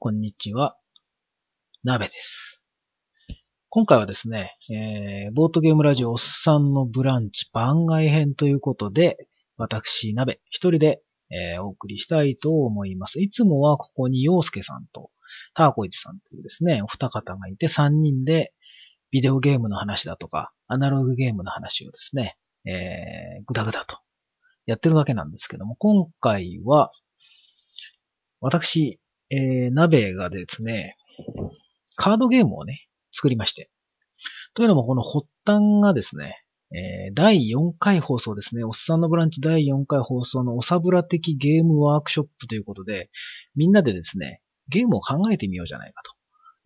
こんにちは。鍋です。今回はですね、えー、ボートゲームラジオおっさんのブランチ番外編ということで、私、鍋、一人で、えーお送りしたいと思います。いつもはここに洋介さんとターコイチさんというですね、お二方がいて三人でビデオゲームの話だとか、アナログゲームの話をですね、えー、ぐだぐだとやってるわけなんですけども、今回は、私、えー、鍋がですね、カードゲームをね、作りまして。というのも、この発端がですね、えー第4回放送ですね。おっさんのブランチ第4回放送のおさぶら的ゲームワークショップということで、みんなでですね、ゲームを考えてみようじゃないかと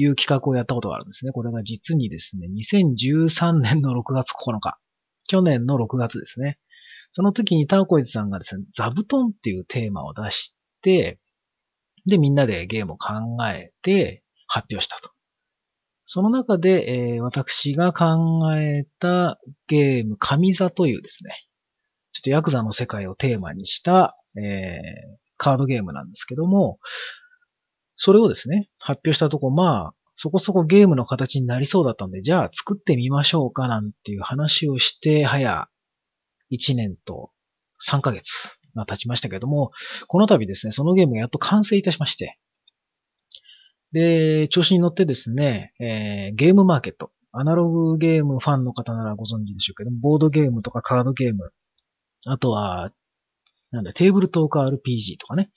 いう企画をやったことがあるんですね。これが実にですね、2013年の6月9日。去年の6月ですね。その時にターコイズさんがですね、座布団っていうテーマを出して、で、みんなでゲームを考えて発表したと。その中で、えー私が考えたゲーム、神座というですね、ちょっとヤクザの世界をテーマにした、えーカードゲームなんですけども、それをですね、発表したとこ、まあ、そこそこゲームの形になりそうだったんで、じゃあ作ってみましょうかなんていう話をして、早1年と3ヶ月が経ちましたけども、この度ですね、そのゲームがやっと完成いたしまして、で、調子に乗ってですね、えーゲームマーケット、アナログゲームファンの方ならご存知でしょうけども、ボードゲームとかカードゲーム、あとは、なんだ、テーブルトーク RPG とかね、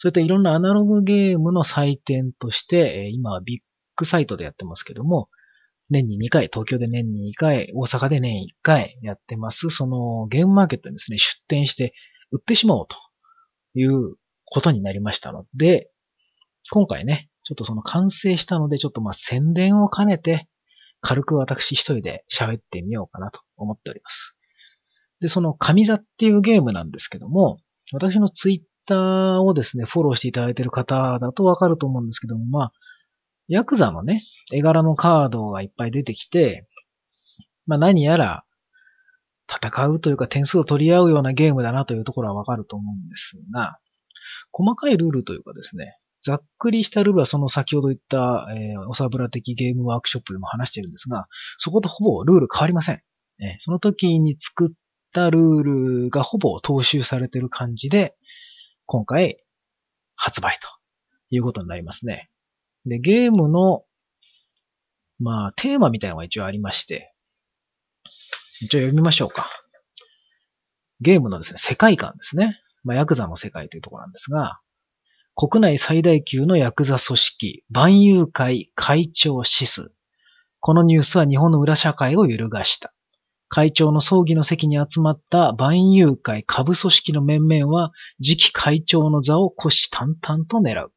そういったいろんなアナログゲームの祭典として、えー今はビッグサイトでやってますけども、年に2回、東京で年に2回、大阪で年1回やってます、そのゲームマーケットにですね、出店して売ってしまおうということになりましたので、今回ね、ちょっとその完成したので、ちょっとまあ宣伝を兼ねて、軽く私一人で喋ってみようかなと思っております。で、その神座っていうゲームなんですけども、私のツイッターをですね、フォローしていただいている方だとわかると思うんですけども、まあ、ヤクザのね、絵柄のカードがいっぱい出てきて、まあ何やら戦うというか点数を取り合うようなゲームだなというところはわかると思うんですが、細かいルールというかですね、ざっくりしたルールはその先ほど言った、えーおさぶら的ゲームワークショップでも話してるんですが、そことほぼルール変わりません。えーその時に作ったルールがほぼ踏襲されてる感じで、今回発売ということになりますね。で、ゲームの、まあ、テーマみたいなのが一応ありまして、一応読みましょうか。ゲームのですね、世界観ですね。まあ、ヤクザの世界というところなんですが、国内最大級のヤクザ組織、万有会会長シス。このニュースは日本の裏社会を揺るがした。会長の葬儀の席に集まった万有会下部組織の面々は次期会長の座を虎視眈々と狙う。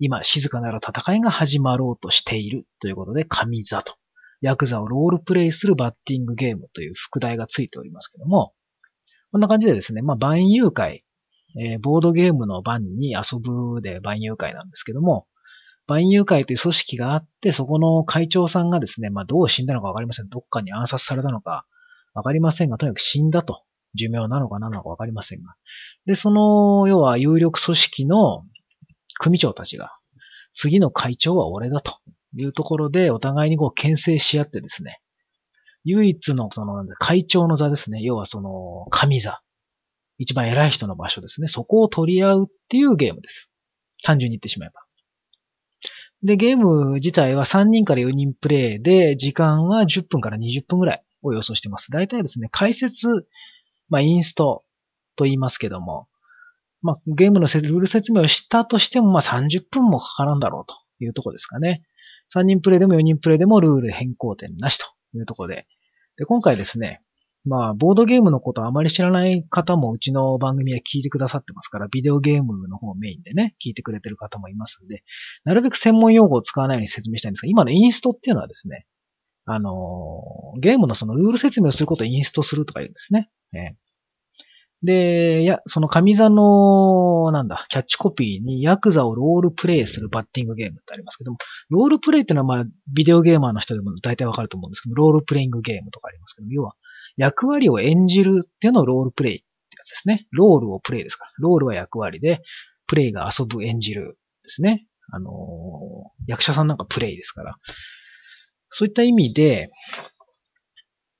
今、静かなる戦いが始まろうとしているということで、神座と。ヤクザをロールプレイするバッティングゲームという副題がついておりますけども、こんな感じでですね、まあ、万有会、えーボードゲームの番に遊ぶで万有会なんですけども、万有会という組織があって、そこの会長さんがですね、まあ、どう死んだのかわかりません。どっかに暗殺されたのかわかりませんが、とにかく死んだと。寿命なのか何なのかわかりませんが。で、その、要は有力組織の組長たちが、次の会長は俺だというところで、お互いにこう牽制し合ってですね、唯一のその会長の座ですね。要はその神座。一番偉い人の場所ですね。そこを取り合うっていうゲームです。単純に言ってしまえば。で、ゲーム自体は3人から4人プレイで、時間は10分から20分ぐらいを予想してます。大体ですね、解説、まあ、インストと言いますけども、まあ、ゲームのルール説明をしたとしても、まあ、30分もかからんだろうというとこですかね。3人プレイでも4人プレイでもルール変更点なしというところで。で、今回ですね、まあ、ボードゲームのことあまり知らない方もうちの番組は聞いてくださってますから、ビデオゲームの方メインでね、聞いてくれてる方もいますんで、なるべく専門用語を使わないように説明したいんですが、今のインストっていうのはですね、あのーゲームのそのルール説明をすることをインストするとか言うんですね。えーで、いや、その神座の、なんだ、キャッチコピーにヤクザをロールプレイするバッティングゲームってありますけども、ロールプレイっていうのはまあ、ビデオゲーマーの人でも大体わかると思うんですけど、ロールプレイングゲームとかありますけども、要は、役割を演じるっていうのをロールプレイってやつですね。ロールをプレイですから。ロールは役割で、プレイが遊ぶ、演じるですね。あのー役者さんなんかプレイですから。そういった意味で、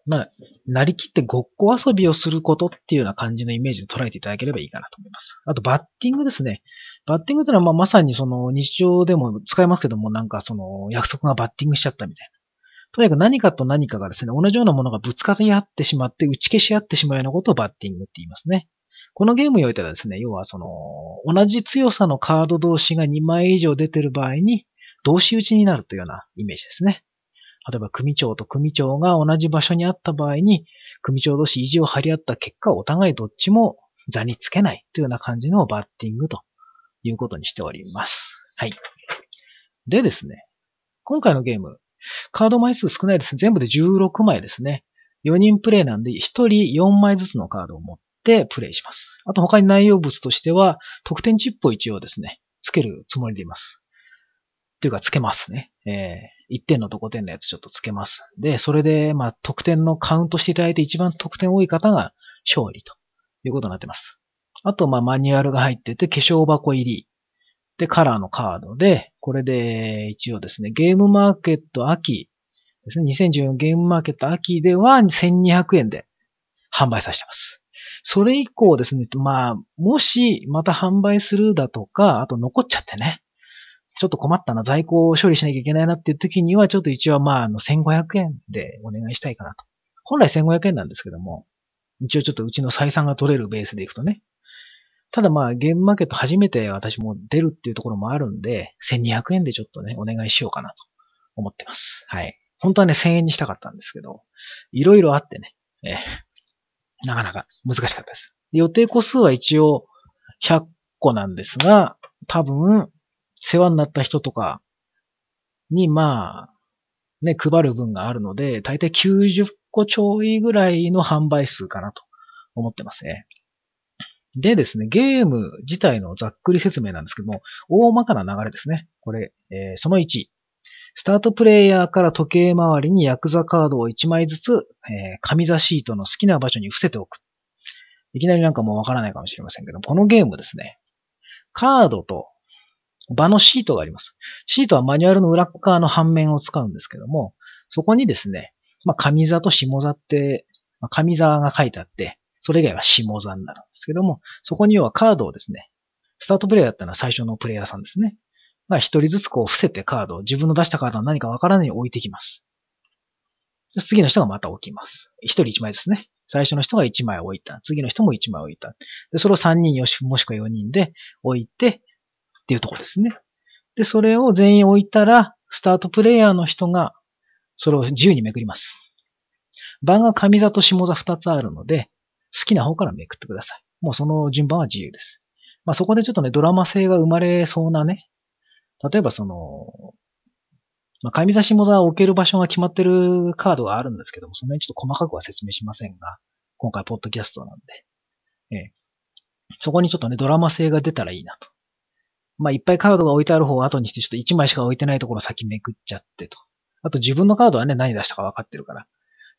まあ、なりきってごっこ遊びをすることっていうような感じのイメージで捉えていただければいいかなと思います。あと、バッティングですね。バッティングってのはまあまさにその日常でも使えますけども、なんかその約束がバッティングしちゃったみたいな。とにかく何かと何かがですね、同じようなものがぶつかり合ってしまって、打ち消し合ってしまうようなことをバッティングって言いますね。このゲームにおいてはですね、要はその、同じ強さのカード同士が2枚以上出てる場合に、同士打ちになるというようなイメージですね。例えば、組長と組長が同じ場所にあった場合に、組長同士意地を張り合った結果、お互いどっちも座につけないというような感じのバッティングということにしております。はい。でですね、今回のゲーム、カード枚数少ないです。全部で16枚ですね。4人プレイなんで、1人4枚ずつのカードを持ってプレイします。あと他に内容物としては、得点チップを一応ですね、つけるつもりでいます。というか、つけますね。えー、1点のと5点のやつちょっとつけます。で、それで、まあ、得点のカウントしていただいて一番得点多い方が勝利ということになってます。あと、まあ、マニュアルが入ってて、化粧箱入り。で、カラーのカードで、これで一応ですね、ゲームマーケット秋ですね、2014ゲームマーケット秋では1200円で販売させてます。それ以降ですね、まあ、もしまた販売するだとか、あと残っちゃってね、ちょっと困ったな、在庫を処理しなきゃいけないなっていう時には、ちょっと一応まあ、あの、1500円でお願いしたいかなと。本来1500円なんですけども、一応ちょっとうちの採算が取れるベースでいくとね。ただまあ、ゲームマーケット初めて私も出るっていうところもあるんで、1200円でちょっとね、お願いしようかなと思ってます。はい。本当はね、1000円にしたかったんですけど、いろいろあってね、えー、なかなか難しかったです。予定個数は一応100個なんですが、多分、世話になった人とかに、まあ、ね、配る分があるので、大体90個ちょいぐらいの販売数かなと思ってますね。でですね、ゲーム自体のざっくり説明なんですけども、大まかな流れですね。これ、えー、その1。スタートプレイヤーから時計回りにヤクザカードを1枚ずつ、えー、紙座シートの好きな場所に伏せておく。いきなりなんかもうわからないかもしれませんけど、このゲームですね。カードと場のシートがあります。シートはマニュアルの裏側の半面を使うんですけども、そこにですね、まあ、上座と下座って、まあ、上座が書いてあって、それ以外は下座になるんですけども、そこに要はカードをですね、スタートプレイヤーだったのは最初のプレイヤーさんですね。まあ、一人ずつこう伏せてカードを自分の出したカードは何かわからないように置いてきます。次の人がまた置きます。一人一枚ですね。最初の人が一枚置いた。次の人も一枚置いた。で、それを三人よし、もしくは四人で置いて、っていうところですね。で、それを全員置いたら、スタートプレイヤーの人が、それを自由にめくります。番が上座と下座二つあるので、好きな方からめくってください。もうその順番は自由です。まあそこでちょっとね、ドラマ性が生まれそうなね。例えばその、まあ、上座下座を置ける場所が決まってるカードがあるんですけども、その辺ちょっと細かくは説明しませんが、今回ポッドキャストなんで、ええ、そこにちょっとね、ドラマ性が出たらいいなと。まあ、いっぱいカードが置いてある方を後にして、ちょっと1枚しか置いてないところを先めくっちゃってと。あと自分のカードはね、何出したか分かってるから、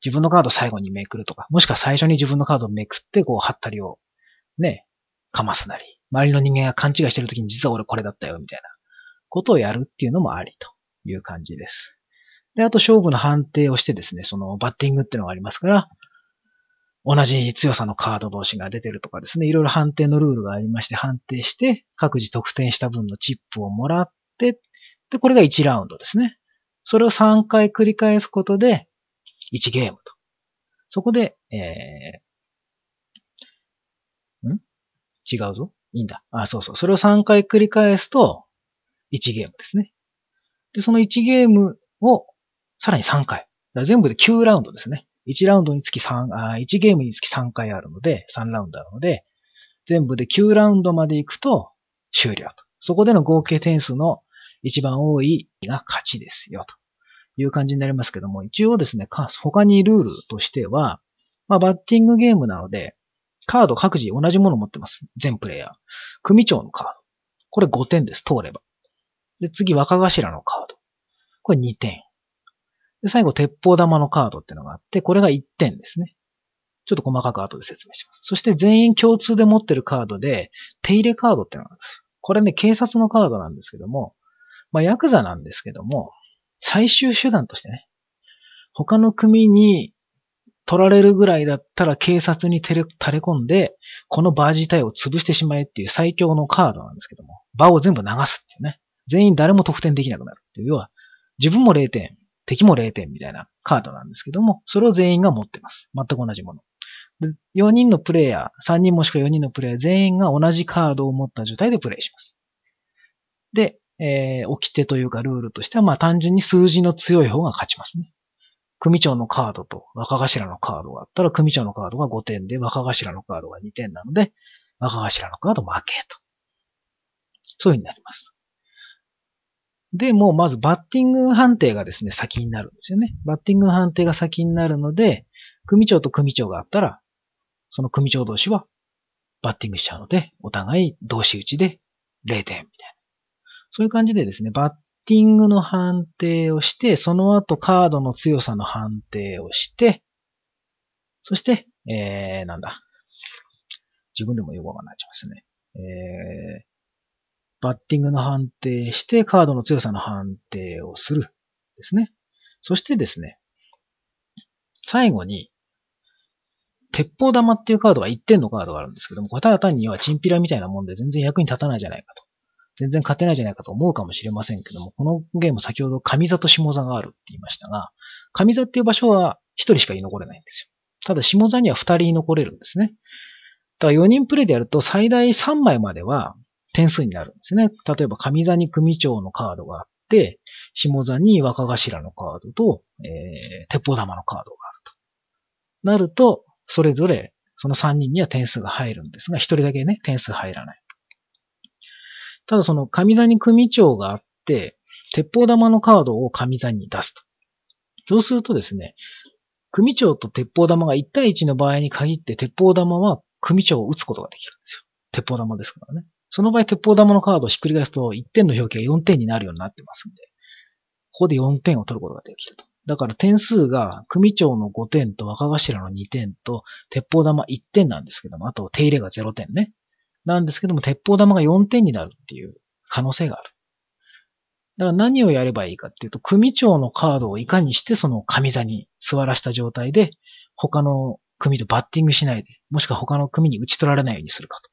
自分のカード最後にめくるとか、もしくは最初に自分のカードをめくって、こう、貼ったりを、ね、かますなり、周りの人間が勘違いしてるときに実は俺これだったよ、みたいなことをやるっていうのもありという感じです。で、あと勝負の判定をしてですね、そのバッティングっていうのがありますから、同じ強さのカード同士が出てるとかですね、いろいろ判定のルールがありまして、判定して、各自得点した分のチップをもらって、で、これが1ラウンドですね。それを3回繰り返すことで、1ゲームと。そこで、えー、ん？違うぞいいんだ。あ、そうそう。それを3回繰り返すと、1ゲームですね。で、その1ゲームを、さらに3回。全部で9ラウンドですね。1ラウンドにつき3、あ1ゲームにつき3回あるので、3ラウンドあるので、全部で9ラウンドまで行くと終了と。そこでの合計点数の一番多いが勝ちですよ、という感じになりますけども、一応ですね、他にルールとしては、まあ、バッティングゲームなので、カード各自同じものを持ってます。全プレイヤー。組長のカード。これ5点です。通れば。で、次、若頭のカード。これ2点。で、最後、鉄砲玉のカードっていうのがあって、これが1点ですね。ちょっと細かく後で説明します。そして全員共通で持ってるカードで、手入れカードっていうのがあるんです。これね、警察のカードなんですけども、まあ、ヤクザなんですけども、最終手段としてね、他の組に取られるぐらいだったら警察に垂れ込んで、このバー自体を潰してしまえっていう最強のカードなんですけども、場を全部流すっていうね。全員誰も得点できなくなるっていう。要は、自分も0点、敵も0点みたいなカードなんですけども、それを全員が持ってます。全く同じもの。で4人のプレイヤー、3人もしくは4人のプレイヤー全員が同じカードを持った状態でプレイします。で、えー、掟というかルールとしては、まあ単純に数字の強い方が勝ちますね。組長のカードと若頭のカードがあったら、組長のカードが5点で、若頭のカードが2点なので、若頭のカード負けと。そういう風になります。で、もうまずバッティング判定がですね、先になるんですよね。バッティング判定が先になるので、組長と組長があったら、その組長同士はバッティングしちゃうので、お互い同士打ちで0点みたいな。そういう感じでですね、バッティングの判定をして、その後カードの強さの判定をして、そして、えー、なんだ。自分でもよくわかんないですね。えー、バッティングの判定して、カードの強さの判定をする。ですね。そしてですね、最後に、鉄砲玉っていうカードが1点のカードがあるんですけども、これただ単にはチンピラみたいなもんで全然役に立たないじゃないかと。全然勝てないじゃないかと思うかもしれませんけども、このゲーム先ほど上座と下座があるって言いましたが、上座っていう場所は1人しか居残れないんですよ。ただ下座には2人居残れるんですね。だから4人プレイでやると最大3枚までは点数になるんですね。例えば上座に組長のカードがあって、下座に若頭のカードと、えー、鉄砲玉のカードがあると。なると、それぞれその3人には点数が入るんですが、1人だけね、点数入らない。ただその上座に組長があって、鉄砲玉のカードを上座に出すと。そうするとですね、組長と鉄砲玉が1対1の場合に限って鉄砲玉は組長を撃つことができるんですよ。鉄砲玉ですからね。その場合鉄砲玉のカードをひっくり返すと1点の表記が4点になるようになってますんで、ここで4点を取ることができると。だから点数が組長の5点と若頭の2点と鉄砲玉1点なんですけども、あと手入れが0点ね。なんですけども、鉄砲玉が4点になるっていう可能性がある。だから何をやればいいかっていうと、組長のカードをいかにしてその上座に座らした状態で、他の組とバッティングしないで、もしくは他の組に打ち取られないようにするかと。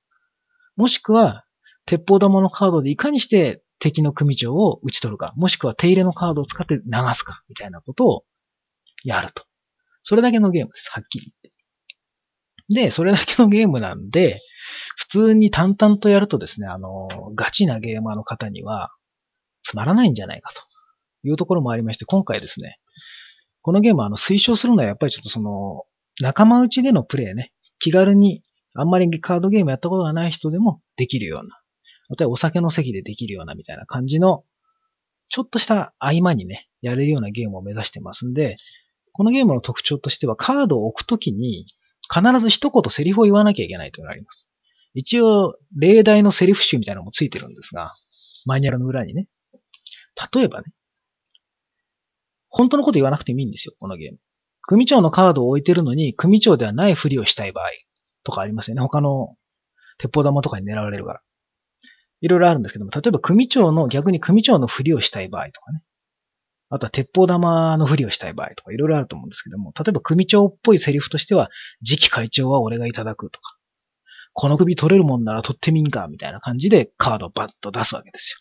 もしくは、鉄砲玉のカードでいかにして敵の組長を打ち取るか、もしくは手入れのカードを使って流すか、みたいなことをやると。それだけのゲームです、はっきり言って。で、それだけのゲームなんで、普通に淡々とやるとですね、あの、ガチなゲーマーの方には、つまらないんじゃないかというところもありまして、今回ですね、このゲームはあの推奨するのはやっぱりちょっとその、仲間内でのプレイね、気軽に、あんまりカードゲームやったことがない人でもできるような、例えばお酒の席でできるようなみたいな感じの、ちょっとした合間にね、やれるようなゲームを目指してますんで、このゲームの特徴としてはカードを置くときに必ず一言セリフを言わなきゃいけないというのがあります。一応、例題のセリフ集みたいなのもついてるんですが、マニュアルの裏にね。例えばね、本当のこと言わなくてもいいんですよ、このゲーム。組長のカードを置いてるのに、組長ではないふりをしたい場合とかありますよね。他の鉄砲玉とかに狙われるから。いろいろあるんですけども、例えば組長の、逆に組長のふりをしたい場合とかね。あとは鉄砲玉のふりをしたい場合とかいろいろあると思うんですけども、例えば組長っぽいセリフとしては、次期会長は俺がいただくとか、この首取れるもんなら取ってみんか、みたいな感じでカードをバッと出すわけですよ。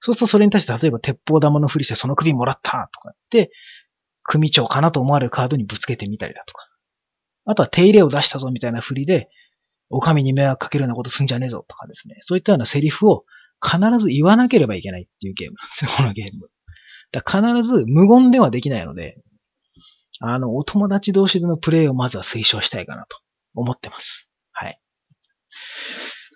そうするとそれに対して例えば鉄砲玉のふりしてその首もらったとかって、組長かなと思われるカードにぶつけてみたりだとか。あとは手入れを出したぞみたいなふりで、お上に迷惑かけるようなことすんじゃねえぞとかですね。そういったようなセリフを必ず言わなければいけないっていうゲームなんですよ、このゲーム。だから必ず無言ではできないので、あの、お友達同士でのプレイをまずは推奨したいかなと思ってます。はい。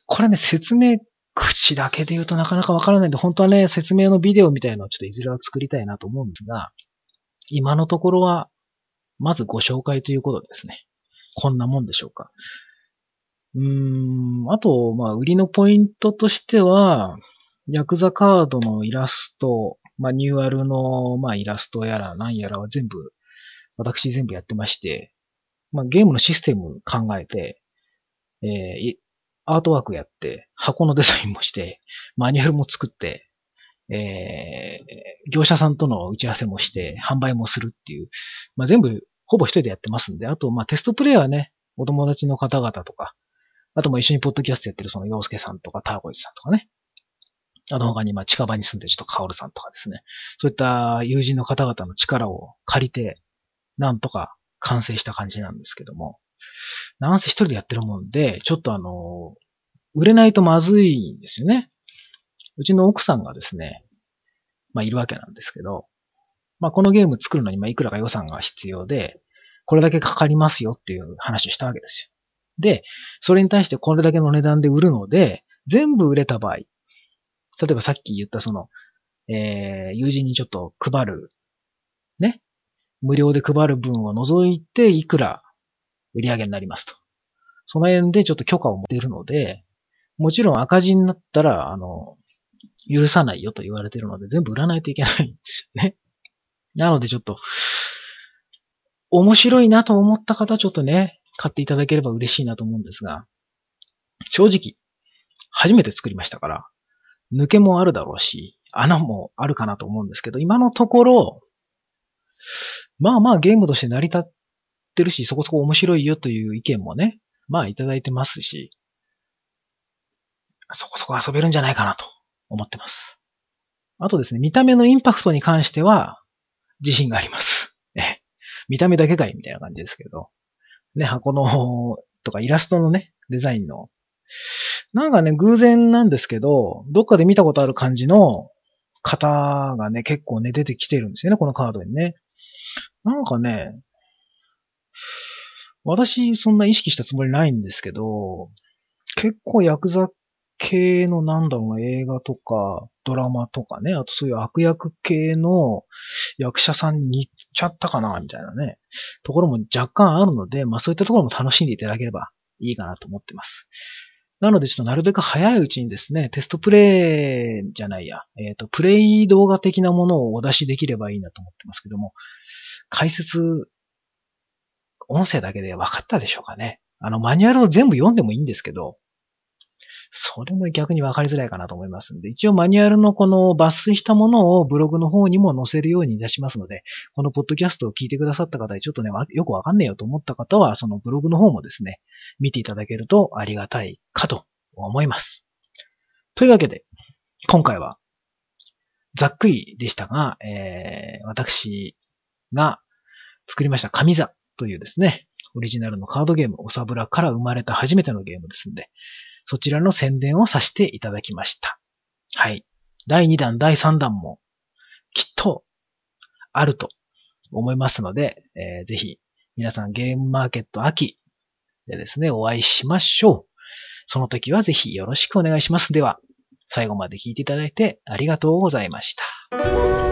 これね、説明口だけで言うとなかなかわからないんで、本当はね、説明のビデオみたいなのをちょっといずれは作りたいなと思うんですが、今のところは、まずご紹介ということですね。こんなもんでしょうか。うん、あと、まあ、売りのポイントとしては、ヤクザカードのイラスト、マニューアルの、まあ、イラストやら何やらは全部、私全部やってまして、まあ、ゲームのシステム考えて、えー、アートワークやって、箱のデザインもして、マニュアルも作って、えー、業者さんとの打ち合わせもして、販売もするっていう、まあ、全部、ほぼ一人でやってますんで、あと、まあ、テストプレイはね、お友達の方々とか、あとも一緒にポッドキャストやってるその洋介さんとかターゴイズさんとかね。あの他にまあ近場に住んでる人カオルさんとかですね。そういった友人の方々の力を借りて、なんとか完成した感じなんですけども。なんせ一人でやってるもんで、ちょっとあの、売れないとまずいんですよね。うちの奥さんがですね、まあいるわけなんですけど、まあこのゲーム作るのにまあいくらか予算が必要で、これだけかかりますよっていう話をしたわけですよ。で、それに対してこれだけの値段で売るので、全部売れた場合、例えばさっき言ったその、えー、友人にちょっと配る、ね、無料で配る分を除いていくら売り上げになりますと。その辺でちょっと許可を持っているので、もちろん赤字になったら、あの、許さないよと言われているので、全部売らないといけないんですよね。なのでちょっと、面白いなと思った方ちょっとね、買っていただければ嬉しいなと思うんですが、正直、初めて作りましたから、抜けもあるだろうし、穴もあるかなと思うんですけど、今のところ、まあまあゲームとして成り立ってるし、そこそこ面白いよという意見もね、まあいただいてますし、そこそこ遊べるんじゃないかなと思ってます。あとですね、見た目のインパクトに関しては、自信があります。え、見た目だけかいみたいな感じですけど。ね、箱の、とかイラストのね、デザインの。なんかね、偶然なんですけど、どっかで見たことある感じの方がね、結構ね、出てきてるんですよね、このカードにね。なんかね、私、そんな意識したつもりないんですけど、結構ヤクザ系のなんだろうな、映画とか、ドラマとかね、あとそういう悪役系の役者さんに似ちゃったかな、みたいなね、ところも若干あるので、まあそういったところも楽しんでいただければいいかなと思ってます。なのでちょっとなるべく早いうちにですね、テストプレイじゃないや、えっ、ー、と、プレイ動画的なものをお出しできればいいなと思ってますけども、解説、音声だけで分かったでしょうかね。あの、マニュアルを全部読んでもいいんですけど、それも逆に分かりづらいかなと思いますんで、一応マニュアルのこの抜粋したものをブログの方にも載せるようにいたしますので、このポッドキャストを聞いてくださった方でちょっとね、よくわかんねえよと思った方は、そのブログの方もですね、見ていただけるとありがたいかと思います。というわけで、今回は、ざっくりでしたが、えー、私が作りました神座というですね、オリジナルのカードゲーム、おさぶらから生まれた初めてのゲームですんで、そちらの宣伝をさせていただきました。はい。第2弾、第3弾もきっとあると思いますので、えー、ぜひ皆さんゲームマーケット秋でですね、お会いしましょう。その時はぜひよろしくお願いします。では、最後まで聞いていただいてありがとうございました。